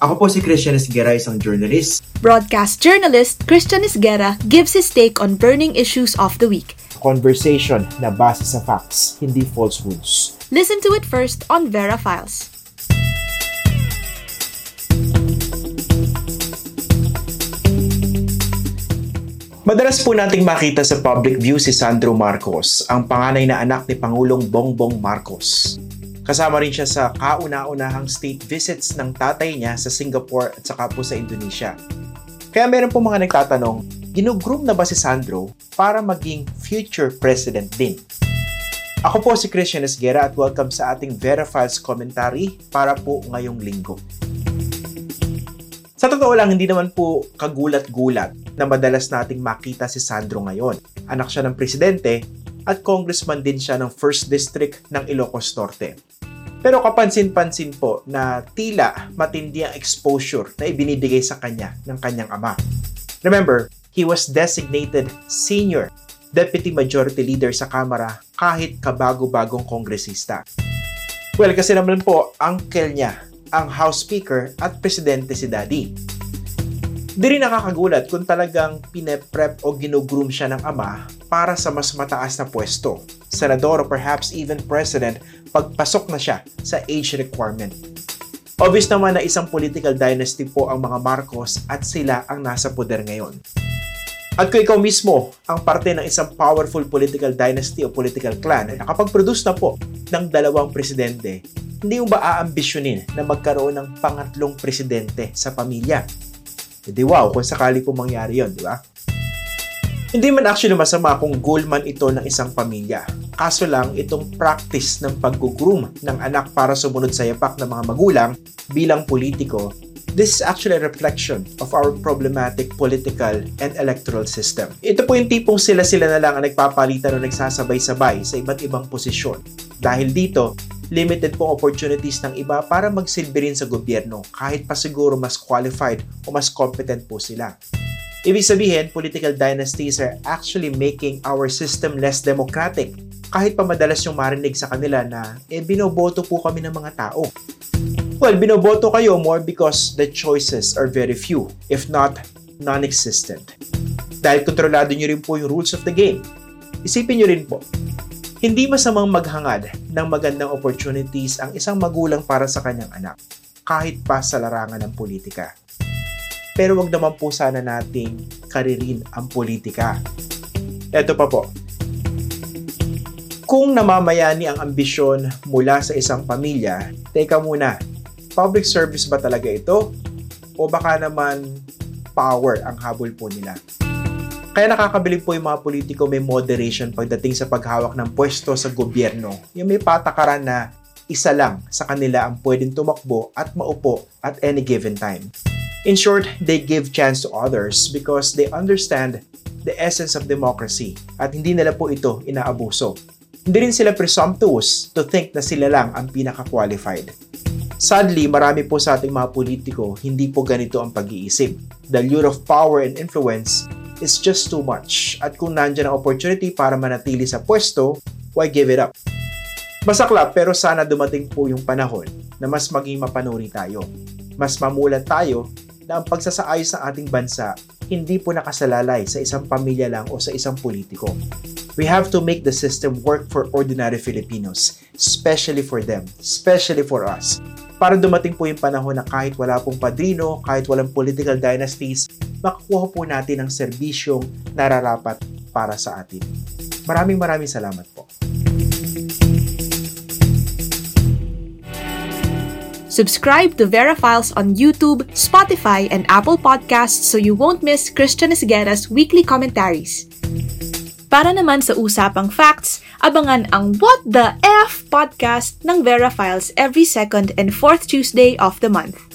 Ako po si Christian Esguera, isang journalist. Broadcast journalist Christian Isguera gives his take on burning issues of the week. Conversation na base sa facts, hindi falsehoods. Listen to it first on Vera Files. Madalas po nating makita sa public view si Sandro Marcos, ang panganay na anak ni Pangulong Bongbong Marcos. Kasama rin siya sa kauna-unahang state visits ng tatay niya sa Singapore at saka po sa Indonesia. Kaya meron po mga nagtatanong, ginugroom na ba si Sandro para maging future president din? Ako po si Christian Esguera at welcome sa ating Vera Files commentary para po ngayong linggo. Sa totoo lang, hindi naman po kagulat-gulat na madalas nating makita si Sandro ngayon. Anak siya ng presidente at congressman din siya ng 1st District ng Ilocos Norte. Pero kapansin-pansin po na tila matindi ang exposure na ibinibigay sa kanya ng kanyang ama. Remember, he was designated senior deputy majority leader sa Kamara kahit kabago-bagong kongresista. Well, kasi naman po, uncle niya, ang House Speaker at Presidente si Daddy. Di rin nakakagulat kung talagang pineprep o ginugroom siya ng ama para sa mas mataas na pwesto, senador or perhaps even president pagpasok na siya sa age requirement. Obvious naman na isang political dynasty po ang mga Marcos at sila ang nasa poder ngayon. At kung ikaw mismo ang parte ng isang powerful political dynasty o political clan na nakapag-produce na po ng dalawang presidente, hindi mo ba aambisyonin na magkaroon ng pangatlong presidente sa pamilya? Hindi wow, kung sakali po mangyari yon, di ba? Hindi man actually masama kung goal man ito ng isang pamilya. Kaso lang, itong practice ng pag-groom ng anak para sumunod sa yapak ng mga magulang bilang politiko This is actually a reflection of our problematic political and electoral system. Ito po yung tipong sila-sila na lang ang nagpapalitan o nagsasabay-sabay sa iba't ibang posisyon. Dahil dito, limited po opportunities ng iba para magsilbi rin sa gobyerno kahit pa siguro mas qualified o mas competent po sila. Ibig sabihin, political dynasties are actually making our system less democratic kahit pa madalas yung marinig sa kanila na eh binoboto po kami ng mga tao. Well, binoboto kayo more because the choices are very few, if not non-existent. Dahil kontrolado nyo rin po yung rules of the game. Isipin nyo rin po, hindi masamang maghangad ng magandang opportunities ang isang magulang para sa kanyang anak, kahit pa sa larangan ng politika. Pero wag naman po sana nating karirin ang politika. Ito pa po. Kung namamayani ang ambisyon mula sa isang pamilya, teka muna, public service ba talaga ito? O baka naman power ang habol po nila? Kaya nakakabilib po yung mga politiko may moderation pagdating sa paghawak ng pwesto sa gobyerno. Yung may patakaran na isa lang sa kanila ang pwedeng tumakbo at maupo at any given time. In short, they give chance to others because they understand the essence of democracy at hindi nila po ito inaabuso. Hindi rin sila presumptuous to think na sila lang ang pinaka-qualified. Sadly, marami po sa ating mga politiko, hindi po ganito ang pag-iisip. The lure of power and influence is just too much. At kung nandyan ang opportunity para manatili sa pwesto, why give it up? Masaklap pero sana dumating po yung panahon na mas maging mapanuri tayo. Mas mamulat tayo na ang pagsasaayos ng ating bansa hindi po nakasalalay sa isang pamilya lang o sa isang politiko. We have to make the system work for ordinary Filipinos, especially for them, especially for us para dumating po yung panahon na kahit wala pong padrino, kahit walang political dynasties, makukuha po natin ang serbisyong nararapat para sa atin. Maraming maraming salamat po. Subscribe to Vera Files on YouTube, Spotify, and Apple Podcasts so you won't miss Christian Esguera's weekly commentaries. Para naman sa usapang facts, abangan ang What the F podcast ng Vera Files every second and fourth Tuesday of the month.